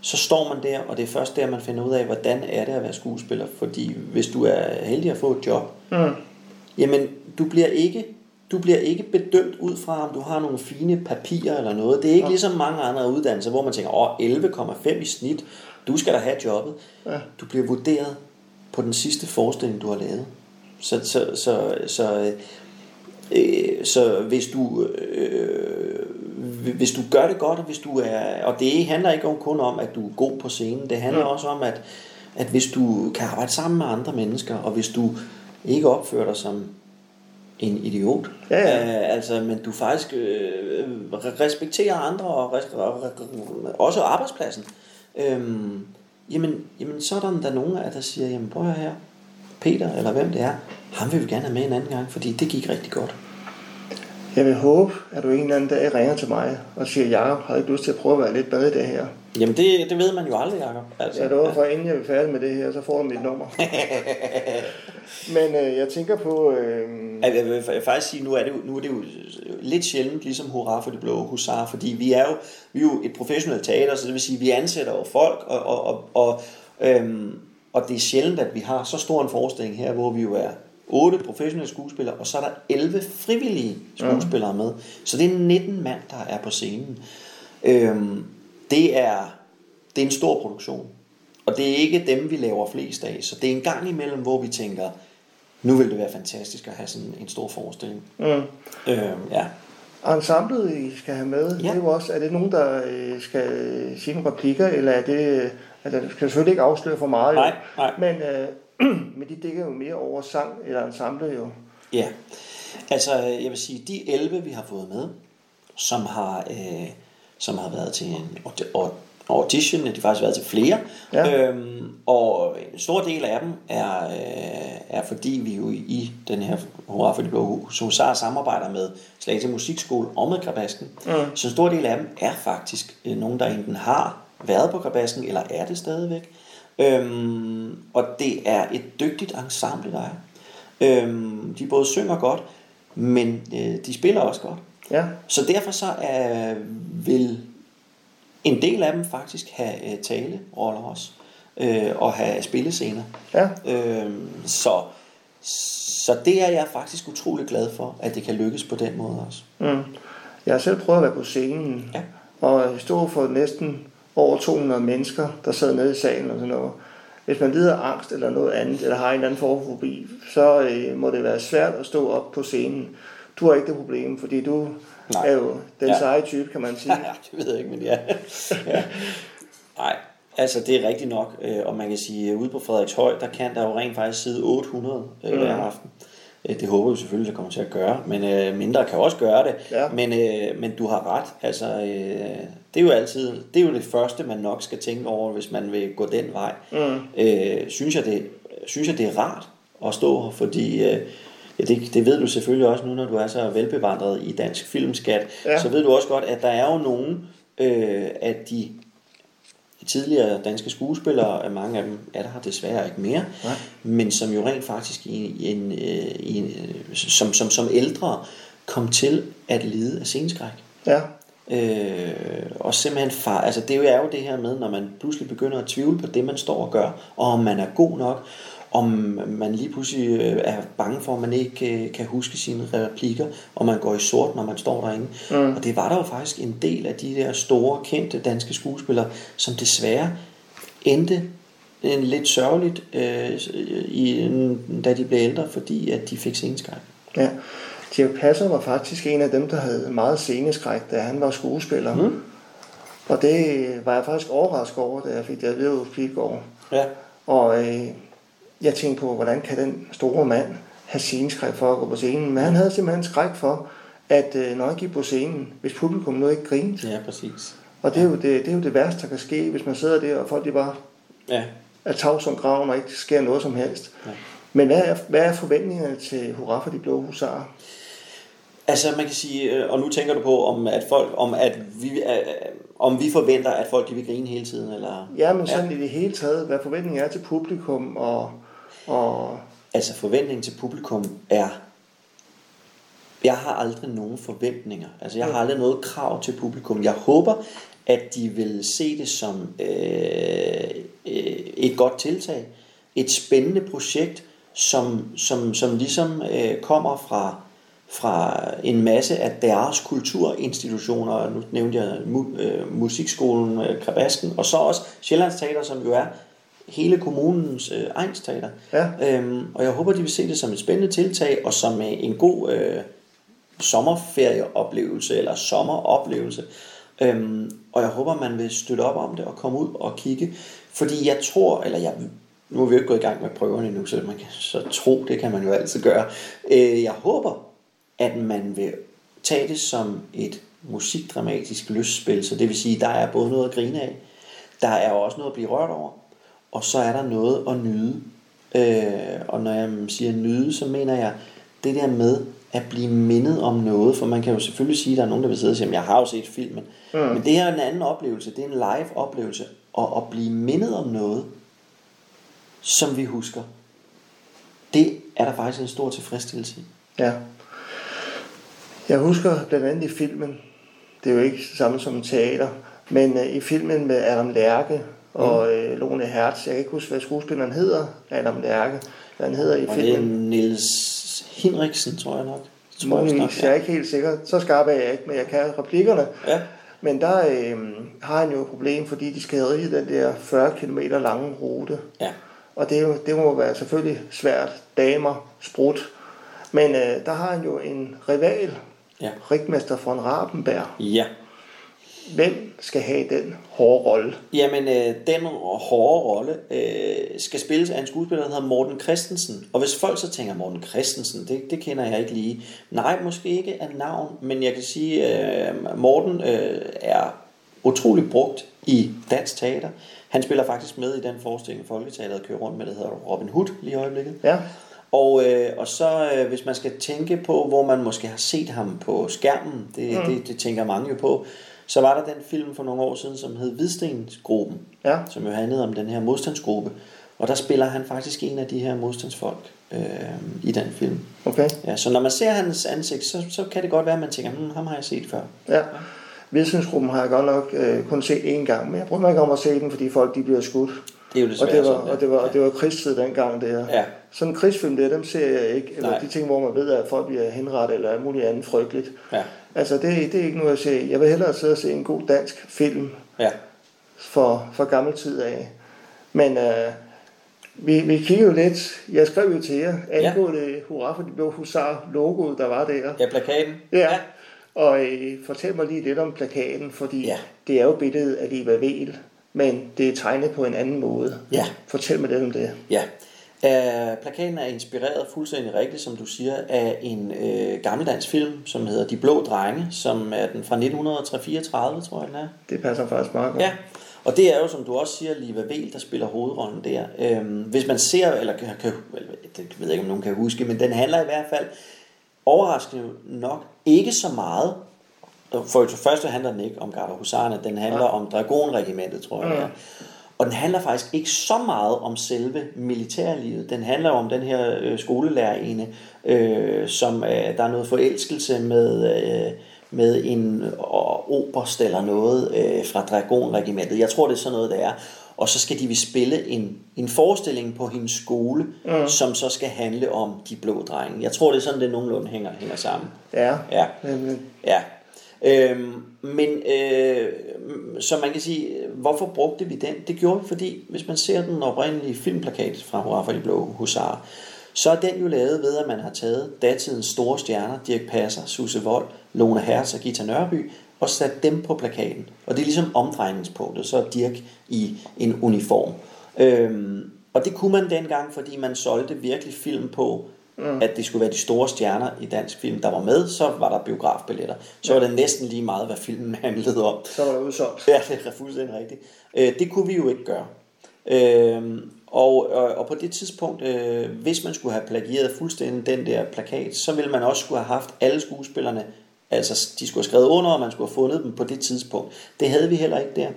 så står man der, og det er først der, man finder ud af, hvordan er det at være skuespiller. Fordi hvis du er heldig at få et job, Mm. jamen du bliver ikke du bliver ikke bedømt ud fra, om du har nogle fine papirer eller noget. Det er ikke ligesom mange andre uddannelser, hvor man tænker, åh, 11,5 i snit, du skal da have jobbet. Ja. Du bliver vurderet på den sidste forestilling, du har lavet. Så, så, så, så, øh, så hvis du øh, hvis du gør det godt, og hvis du er, og det handler ikke kun om, at du er god på scenen, det handler også om, at, at hvis du kan arbejde sammen med andre mennesker, og hvis du ikke opfører dig som en idiot, Ja, ja. Øh, altså, men du faktisk øh, respekterer andre, og, res- og, og også arbejdspladsen, øhm, jamen, jamen, så er der der nogen af der siger, jamen prøv her, Peter, eller hvem det er, ham vil vi gerne have med en anden gang, fordi det gik rigtig godt. Jeg vil håbe, at du en eller anden dag ringer til mig og siger, Jacob, har du ikke lyst til at prøve at være lidt med i det her? Jamen det, det ved man jo aldrig, Jacob. Altså, Jeg lover for, inden jeg er færdig med det her, så får du mit nummer. (laughs) Men øh, jeg tænker på... Øh, Jeg jeg vil fa- faktisk sige, nu er det jo, nu er det jo lidt sjældent ligesom hurra for de blå husar, fordi vi er jo, vi er jo et professionelt teater, så det vil sige, vi ansætter jo folk, og, og, og, og, øhm, og det er sjældent, at vi har så stor en forestilling her, hvor vi jo er otte professionelle skuespillere, og så er der 11 frivillige skuespillere med. Så det er 19 mand, der er på scenen. Øhm, det, er, det er en stor produktion, og det er ikke dem, vi laver flest af, så det er en gang imellem, hvor vi tænker, nu vil det være fantastisk at have sådan en stor forestilling. mm, Øhm, ja. ensemblet, I skal have med, ja. det er jo også, er det nogen, der øh, skal sige nogle replikker, eller er det... Altså, det skal selvfølgelig ikke afsløre for meget, jo. Nej, nej. Men, øh, (clears throat) men de dækker jo mere over sang eller ensemble, jo. Ja, altså jeg vil sige, de 11, vi har fået med, som har, øh, som har været til en audi- au- audition, de har faktisk været til flere, Ja. øhm, og en stor del af dem er, øh, er fordi vi jo i den her Hurra for de Blå Hus Husar samarbejder med Slagelse Musikskole og med Krabasken. Mm. Så en stor del af dem er faktisk øh, nogen, der enten har været på Krabasken, eller er det stadigvæk. Øhm, og det er et dygtigt ensemble, der er. Øhm, de både synger godt, men øh, de spiller også godt. Ja, Så derfor så er, vil en del af dem faktisk have øh, taleroller også, øh, og have spillescener. ja. Øh, så, så det er jeg faktisk utrolig glad for, at det kan lykkes på den måde også. Mm. Jeg har selv prøvet at være på scenen, Ja. og stå for næsten over 200 mennesker, der sad nede i salen og sådan noget. Hvis man lider af angst eller noget andet, eller har en eller anden form for fobi, så øh, må det være svært at stå op på scenen. Du har ikke det problem, fordi du Nej. er jo den Ja. seje type, kan man sige. (laughs) Ja, det ved jeg ikke, men ja. ja. (laughs) Nej, altså det er rigtigt nok, øh, og man kan sige, at ude på Frederikshøj, der kan der jo rent faktisk sidde 800 øh, hver aften. Øh, Det håber vi selvfølgelig, det kommer til at gøre, men øh, mindre kan også gøre det. Ja. Men, øh, men du har ret. Altså, øh, det er jo altid, det er jo det første, man nok skal tænke over, hvis man vil gå den vej. Mm. Øh, synes, jeg det, synes jeg, det er rart at stå her, fordi øh, ja, det, det ved du selvfølgelig også nu, når du er så velbevandret i dansk filmskat, Ja. så ved du også godt, at der er jo nogen øh, af de tidligere danske skuespillere, mange af dem er der desværre ikke mere, Nej. men som jo rent faktisk i, i en, øh, i en, øh, som, som, som ældre kom til at lide af sceneskræk. Ja, Øh, og simpelthen far, altså det er jo det her med, når man pludselig begynder at tvivle på det, man står og gør, og om man er god nok, om man lige pludselig øh, er bange for, at man ikke øh, kan huske sine replikker, og man går i sort, når man står derinde. Mm. Og det var der jo faktisk en del af de der store, kendte danske skuespillere, som desværre endte en lidt sørgeligt, øh, i, da de blev ældre, fordi at de fik sceneskræk. ja. Dirk Passer var faktisk en af dem, der havde meget sceneskræk, da han var skuespiller. Mm. Og det var jeg faktisk overrasket over, da jeg fik det at vide hos. Ja. Og øh, jeg tænkte på, hvordan kan den store mand have sceneskræk for at gå på scenen? Men han havde simpelthen skræk for, at øh, når han gik på scenen, hvis publikum nu ikke grinede. Ja, præcis. Og det er, jo det, det er jo det værste, der kan ske, hvis man sidder der, og folk de bare Ja, er tavs som graven, og ikke sker noget som helst. Men hvad er, hvad er forventningerne til Hurra for de blå husarer? Altså man kan sige, øh, og nu tænker du på, om at folk, om at vi, øh, om vi forventer, at folk de vil grine hele tiden, eller? Ja, men sådan ja. i det hele taget, hvad forventningen er til publikum, og, og Altså forventningen til publikum er, jeg har aldrig nogen forventninger. Altså jeg har aldrig noget krav til publikum. Jeg håber, at de vil se det som øh, øh, et godt tiltag, et spændende projekt, som, som, som ligesom øh, kommer fra, fra en masse af deres kulturinstitutioner. Nu nævnte jeg mu, øh, musikskolen øh, Krabasken, og så også Sjællands Teater, som jo er hele kommunens øh, egensteater. Ja. Øhm, og jeg håber, de vil se det som et spændende tiltag, og som øh, en god øh, sommerferieoplevelse, eller sommeroplevelse. Øhm, og jeg håber, man vil støtte op om det, og komme ud og kigge. Fordi jeg tror, eller jeg, nu er vi jo ikke gået i gang med prøverne endnu, så man kan så tro, det kan man jo altid gøre. Øh, jeg håber, at man vil tage det som et musikdramatisk lystspil, så det vil sige, der er både noget at grine af, der er også noget at blive rørt over, og så er der noget at nyde. Øh, og når jeg siger nyde, så mener jeg det der med at blive mindet om noget, for man kan jo selvfølgelig sige, at der er nogen, der vil sidde og sige, at jeg har jo set filmen, mm. men det er en anden oplevelse, det er en live oplevelse, og at blive mindet om noget, som vi husker, det er der faktisk en stor tilfredsstillelse i. ja. Jeg husker blandt andet i filmen, det er jo ikke det samme som teater, men øh, i filmen med Adam Lærke og øh, Lone Hertz, jeg kan ikke huske, hvad skuespilleren hedder, Adam Lærke, hvad han hedder i Og det er filmen. Niels Henriksen, tror jeg nok. Tror jeg, Muligvis, nok, jeg er ikke helt sikker. Så skarp er jeg ikke, men jeg kan replikkerne. Ja. Men der øh, har han jo et problem, fordi de skal ride den der 40 km lange rute. Ja. Og det, det må være selvfølgelig svært. Damer, sprut. Men øh, der har han jo en rival, Ja. Rigmester von Rabenberg. Ja. Hvem skal have den hårde rolle? Jamen, øh, den hårde rolle øh, skal spilles af en skuespiller, der hedder Morten Christensen. Og hvis folk så tænker, Morten Christensen, det, det kender jeg ikke lige. Nej, måske ikke af navn, men jeg kan sige, øh, Morten øh, er utrolig brugt i dansk teater. Han spiller faktisk med i den forestilling, Folketeateret kører rundt med, der hedder Robin Hood lige i øjeblikket. Ja, Og, øh, og så øh, hvis man skal tænke på, hvor man måske har set ham på skærmen, det, mm. det, det tænker mange jo på, så var der den film for nogle år siden, som hed Hvidstensgruppen, Ja. som jo handlede om den her modstandsgruppe. Og der spiller han faktisk en af de her modstandsfolk øh, i den film. okay. Ja, så når man ser hans ansigt, så, så kan det godt være, at man tænker, hm, ham har jeg set før. Ja. Hvidstensgruppen har jeg godt nok øh, kun set én gang, men jeg mig ikke om at se den, fordi folk de bliver skudt. Det er jo Og desværre det var, sådan, og det var, og det var krigstid dengang der. Ja. Sådan en krigsfilm der, dem ser jeg ikke. Eller Nej. de ting, hvor man ved, at folk bliver henrettet eller alt muligt andet frygteligt. Ja. Altså, det, det er ikke noget at se. Jeg vil hellere sidde og se en god dansk film Ja. for, for gammel tid af. Men øh, vi, vi kigger jo lidt, jeg skrev jo til jer, angående ja. Hurra for de blå husar logoet, der var der. ja, plakaten. Ja. Og øh, fortæl mig lige lidt om plakaten, fordi Ja. det er jo billedet af Liva Vel, men det er tegnet på en anden måde. Ja. Fortæl mig lidt om det. Ja, Uh, plakaten er inspireret fuldstændig rigtigt, som du siger, af en øh, gammeldansk film, som hedder De Blå Drenge, som er den fra 1934, tror jeg den er. Det passer faktisk meget godt. Ja, og det er jo, som du også siger, Liva Vel, der spiller hovedrollen der. Øhm, hvis man ser, eller kan, kan, det ved jeg ikke, om nogen kan huske, men den handler i hvert fald overraskende nok ikke så meget. For det første handler den ikke om Garda Husarne, den handler ja. om Dragonregimentet, tror jeg. Ja. Og den handler faktisk ikke så meget om selve militærlivet. Den handler om den her øh, skolelærerinde, øh, som øh, der er noget forelskelse med... Øh, med en oberst eller noget øh, fra Dragonregimentet. Jeg tror, det er sådan noget, det er. Og så skal de vi spille en, en forestilling på hendes skole, mm. som så skal handle om de blå drenge. Jeg tror, det er sådan, det nogenlunde hænger, hænger sammen. Ja. Ja. Men, ja. Øhm, men øh, så man kan sige, hvorfor brugte vi den? Det gjorde vi, fordi hvis man ser den oprindelige filmplakat fra Hurra for de blå husar, så er den jo lavet ved, at man har taget datidens store stjerner, Dirk Passer, Susse Vold, Lone Hertz og Gita Nørby, og sat dem på plakaten. Og det er ligesom omdrejningspunktet, så er Dirk i en uniform. Øhm, og det kunne man dengang, fordi man solgte virkelig film på, mm. at det skulle være de store stjerner i dansk film, der var med, så var der biografbilletter. Så var det næsten lige meget, hvad filmen (laughs) handlede om. Så var der udsolgt. Ja, det er fuldstændig rigtigt. Øh, det kunne vi jo ikke gøre. Øh, og, og, og på det tidspunkt, øh, hvis man skulle have plagieret fuldstændig den der plakat, så ville man også skulle have haft alle skuespillerne, altså de skulle have skrevet under, og man skulle have fundet dem på det tidspunkt. Det havde vi heller ikke der.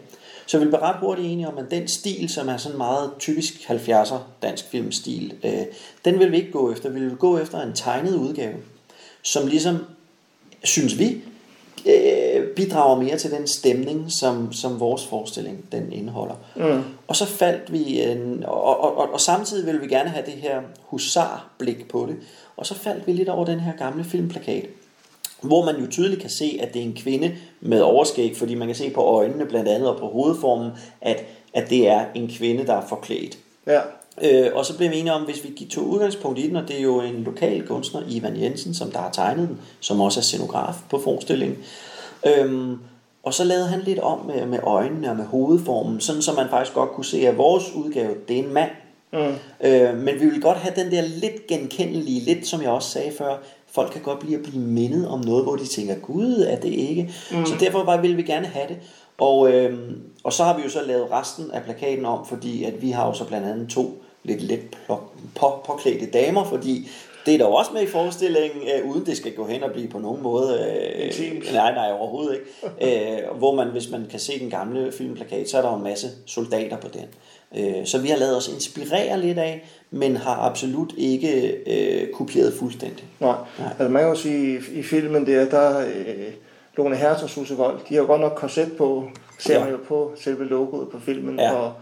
Så vi blev ret hurtigt enige om, at den stil, som er sådan meget typisk 70'er dansk filmstil, øh, den vil vi ikke gå efter. Vi vil gå efter en tegnet udgave, som ligesom, synes vi, øh, bidrager mere til den stemning, som, som vores forestilling den indeholder. Mm. Og så faldt vi, en, og, og, og, og samtidig ville vi gerne have det her husar-blik på det, og så faldt vi lidt over den her gamle filmplakat, hvor man jo tydeligt kan se, at det er en kvinde med overskæg, fordi man kan se på øjnene blandt andet og på hovedformen, at, at det er en kvinde, der er forklædt. Ja. Øh, og så blev vi enige om, hvis vi tog udgangspunkt i den, og det er jo en lokal kunstner, Ivan Jensen, som der har tegnet den, som også er scenograf på forestillingen. Øhm, og så lavede han lidt om med, med øjnene og med hovedformen, sådan så man faktisk godt kunne se, at vores udgave, det er en mand. Mm. Øh, men vi vil godt have den der lidt genkendelige, lidt som jeg også sagde før, folk kan godt blive at blive mindet om noget, hvor de tænker, gud, er det ikke? Mm. Så derfor bare vil vi gerne have det. Og, øh, og så har vi jo så lavet resten af plakaten om, fordi at vi har jo så blandt andet to lidt let påklædte damer, fordi det er der også med i forestillingen, øh, uden det skal gå hen og blive på nogen måde... Øh, nej, nej, overhovedet ikke. (laughs) Øh, hvor man, hvis man kan se den gamle filmplakat, så er der jo en masse soldater på den. Øh, så vi har lavet os inspirere lidt af, men har absolut ikke øh, kopieret fuldstændig. Nej, nej. altså man kan jo sige, i, i filmen der, der øh, Lone Hertz og Susse Vold, de har jo godt nok koncept på, ser ja. man jo på selve logoet på filmen, ja. og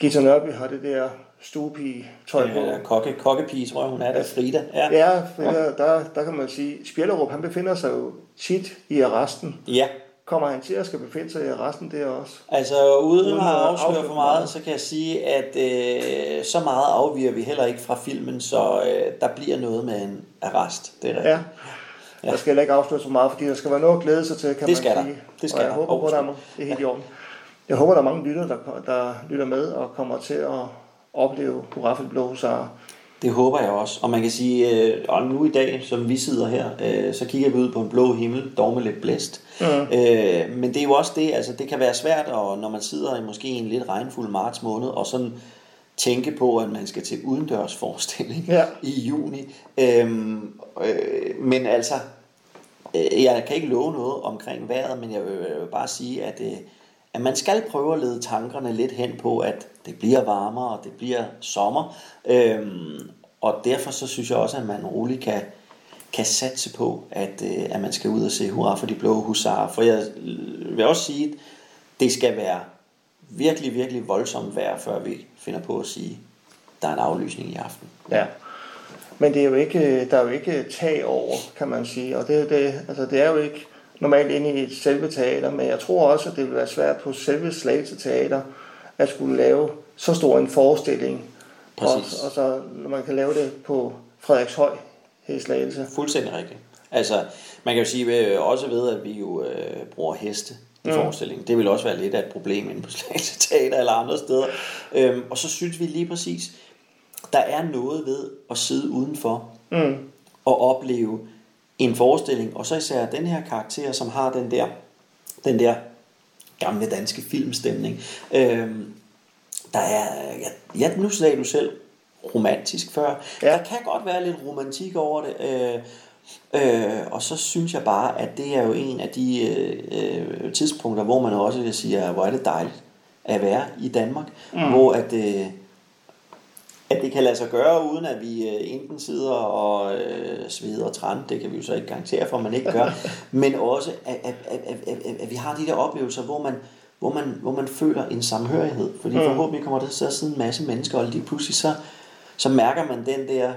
Gita Nørby har det der stuepige tøj på. Ja, kokke, kokkepige, tror jeg, hun er der, Frida. Ja, ja Frida, ja. Der, der kan man sige, Spjellerup, han befinder sig jo tit i arresten. Ja. Kommer han til at skal befinde sig i arresten der også? Altså, uden, at afsløre for meget, så kan jeg sige, at øh, så meget afviger vi heller ikke fra filmen, så øh, der bliver noget med en arrest. Det er rigtigt. Ja. Ja. Der skal heller ikke afsløre så meget, fordi der skal være noget at glæde sig til, kan det skal man sige. Der. Det skal og jeg der. håber på, der er, det er helt ja. i orden. Jeg håber, der er mange lyttere, der, der lytter med og kommer til at opleve Hurra for de blå husarer. Det håber jeg også. Og man kan sige, øh, og nu i dag, som vi sidder her, øh, så kigger vi ud på en blå himmel, dog med lidt blæst. Mm. Øh, men det er jo også det, altså det kan være svært, og når man sidder i måske en lidt regnfuld marts måned, og sådan tænke på, at man skal til udendørs forestilling ja. i juni. Øhm, øh, men altså, øh, jeg kan ikke love noget omkring vejret, men jeg vil, jeg vil bare sige, at, øh, at man skal prøve at lede tankerne lidt hen på, at det bliver varmere, og det bliver sommer. Øhm, og derfor så synes jeg også, at man roligt kan, kan satse på, at, øh, at man skal ud og se hurra for de blå husarer. For jeg øh, vil også sige, at det skal være virkelig, virkelig voldsomt vejr, før vi finder på at sige, at der er en aflysning i aften. Ja, men det er jo ikke, øh, der er jo ikke tag over, kan man sige. Og det, det, altså det er jo ikke normalt inde i et selve teater, men jeg tror også, at det vil være svært på selve Slagelse Teater at skulle lave så stor en forestilling. Præcis. Og, og så når man kan lave det på Frederikshøj i Slagelse. Fuldstændig rigtigt. Altså, man kan jo sige øh, også ved, at vi jo øh, bruger heste i mm. forestillingen. Det vil også være lidt af et problem inde på (laughs) Slagelse Teater eller andre steder. Øhm, og så synes vi lige præcis, der er noget ved at sidde udenfor mm. og opleve en forestilling, og så især den her karakter, som har den der, den der gamle danske filmstemning. Øhm, der er, ja, ja, nu sagde du selv romantisk før. Ja. Der kan godt være lidt romantik over det. Øh, øh, og så synes jeg bare, at det er jo en af de øh, øh, tidspunkter, hvor man også siger, hvor er det dejligt at være i Danmark. Mm. Hvor at, øh, at det kan lade sig gøre, uden at vi øh, enten sidder og øh, sveder og træn, det kan vi jo så ikke garantere for, at man ikke gør, (laughs) men også, at, at, at, at, at, at vi har de der oplevelser, hvor man, hvor man, hvor man føler en samhørighed. Fordi mm. forhåbentlig kommer der til at sidde en masse mennesker, og lige pludselig så, så mærker man den der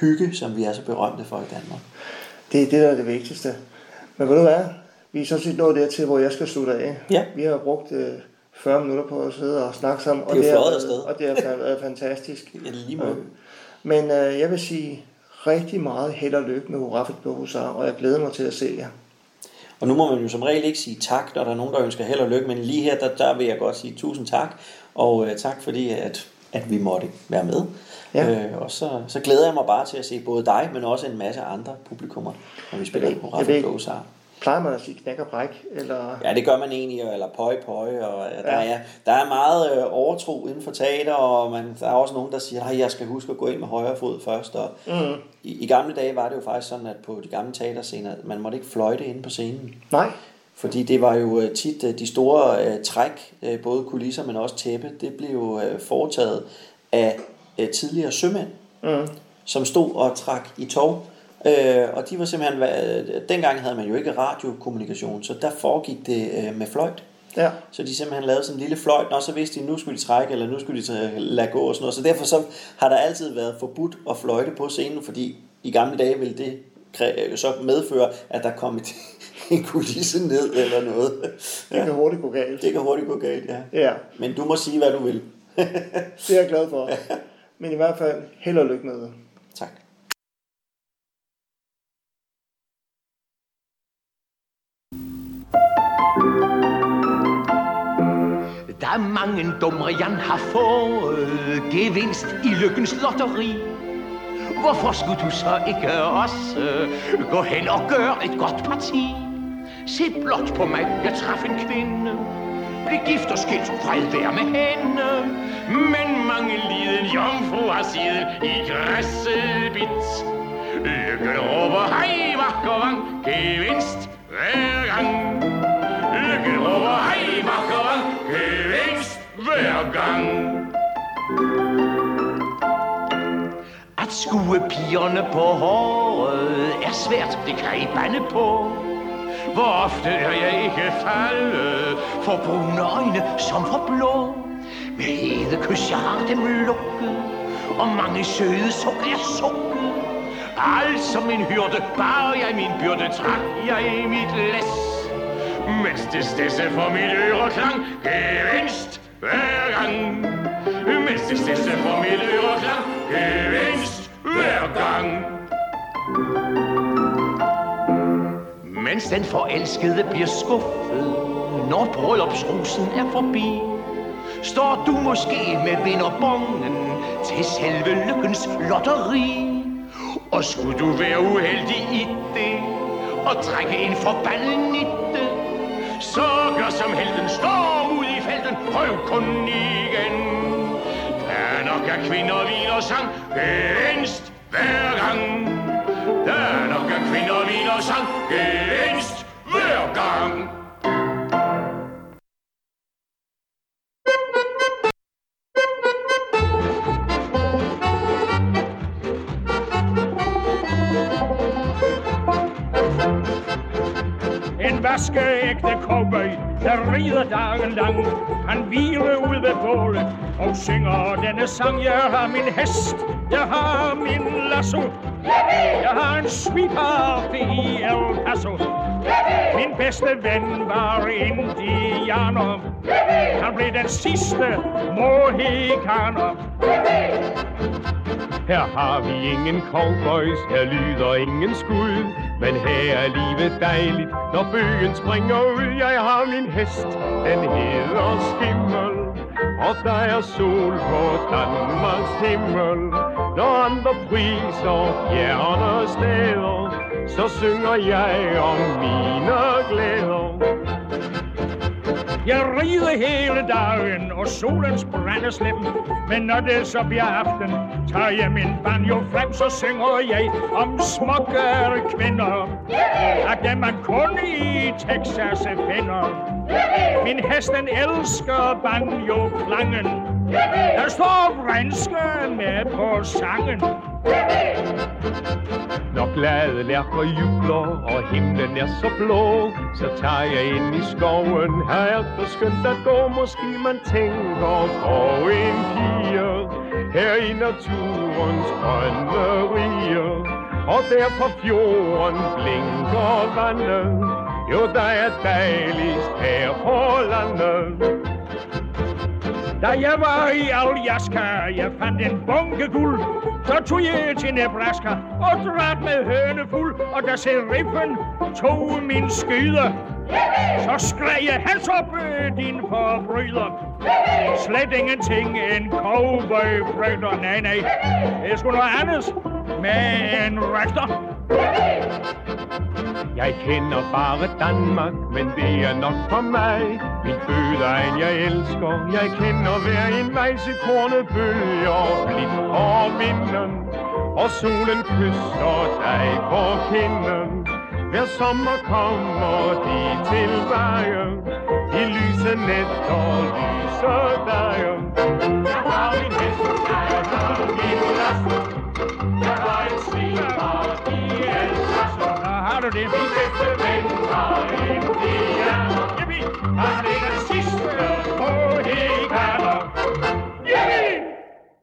hygge, som vi er så berømte for i Danmark. Det er det, der er det vigtigste. Men ved du hvad? Vi er sådan set nået dertil, hvor jeg skal slutte af. Ja. Vi har brugt øh, 40 minutter på at sidde og snakke sammen. Det er jo og afsted. og det har været fantastisk. Ja, lige måde. Men øh, jeg vil sige rigtig meget held og lykke med på Husar, og jeg glæder mig til at se jer. Og nu må man jo som regel ikke sige tak, når der er nogen, der ønsker held og lykke, men lige her, der, der vil jeg godt sige tusind tak, og øh, tak fordi, at, at vi måtte være med. Ja. Øh, og så, så glæder jeg mig bare til at se både dig, men også en masse andre publikummer, når vi spiller på ikke. Blåsar. Plejer man at sige knæk og bræk? Eller... Ja, det gør man egentlig, eller pøj pøj, og ja, der, er, der er meget øh, overtro inden for teater, og man, der er også nogen, der siger, at jeg skal huske at gå ind med højre fod først. Og Mm. i, I gamle dage var det jo faktisk sådan, at på de gamle teaterscener, man måtte ikke fløjte inde på scenen. Nej. Fordi det var jo øh, tit øh, de store øh, træk, øh, både kulisser, men også tæppe, det blev jo øh, foretaget af øh, tidligere sømænd, Mm. som stod og trak i tog. Øh, og de var simpelthen, øh, dengang havde man jo ikke radiokommunikation, så der foregik det øh, med fløjt. Ja. Så de simpelthen lavede sådan en lille fløjt, og så vidste de, nu skulle de trække, eller nu skulle de lade gå og sådan noget. Så derfor så har der altid været forbudt at fløjte på scenen, fordi i gamle dage ville det kræ- så medføre, at der kom et, (laughs) en kulisse ned eller noget. Det kan hurtigt gå galt. Det kan hurtigt gå galt, ja. Ja, Men du må sige, hvad du vil. det er jeg glad for. (laughs) Men i hvert fald held og lykke med det. Er mange dumre, Jan har fået gevinst i lykkens lotteri. Hvorfor skulle du så ikke også gå hen og gøre et godt parti? Se blot på mig, jeg traf en kvinde. Bliv gift og skilt, fred være med hende. Men mange liden jomfru har siden i græsset bidt. Lykken råber hej, vakker vang, gevinst hver gang. Lykken råber hej, vakker vang, gevinst hver gang. At skue pigerne på håret er svært, det kan I bande på. Hvor ofte er jeg ikke faldet for brune øjne som for blå. Med hede kys, jeg har dem lukket, og mange søde sukker jeg sukket. Alt som en hyrde, bar jeg min byrde, trak jeg i mit læs. Mens det stedse for mit øre klang, gevinst hver gang. Mens det sidste for mit øre klang, gevinst hver gang. Mens den forelskede bliver skuffet, når bryllupsrusen er forbi, står du måske med vinderbongen til selve lykkens lotteri. Og skulle du være uheldig i det, og trække en forbandet nitte, så gør som helten, storm ud felten, prøv kun igen. Der nok er kvinder, vin og sang, gevinst hver gang. Der nok er kvinder, vin og sang, gevinst hver gang. Dagen lang. Han hviler ud ved bålet og synger denne sang. Jeg har min hest, jeg har min lasso. Jeg har en sweetheart i El Paso. Min bedste ven var indianer. Han blev den sidste mohikaner. Her har vi ingen cowboys, her lyder ingen skud. Men her er livet dejligt, når bøgen springer ud. Jeg har min hest, den hedder Skimmel. Og der er sol på Danmarks himmel Når andre priser fjerne steder Så synger jeg om mine glæder jeg rider hele dagen, og solens brænder slem. Men når det så bliver aften, tager jeg min banjo frem, så synger jeg om smukke kvinder. At dem man kun i Texas finder. Min hesten elsker banjo-klangen. Der står franske med på sangen. Når glade lærker jubler, og himlen er så blå, så tager jeg ind i skoven. Her er det skønt at gå, måske man tænker på en pige. Her i naturens grønne rige, og der på fjorden blinker vandet. Jo, der er dejligst her på landet. Da jeg var i Aljaska, jeg fandt en bunke guld. Så tog jeg til Nebraska og drak med høne fuld. Og da seriffen tog min skyder, så skreg jeg, hals op, øh, din forbryder. Slet ingenting, en cowboy frygter, nej, nej. Det er sgu noget andet med en rektor. Jeg kender bare Danmark, men det er nok for mig. Min fødeegn jeg elsker, jeg kender hver en vej til kornet bølger blidt og vinden. Og solen kysser dig på kinden. Hver sommer kommer de tilbage. I lyse nætter lyser dig. Dice se venga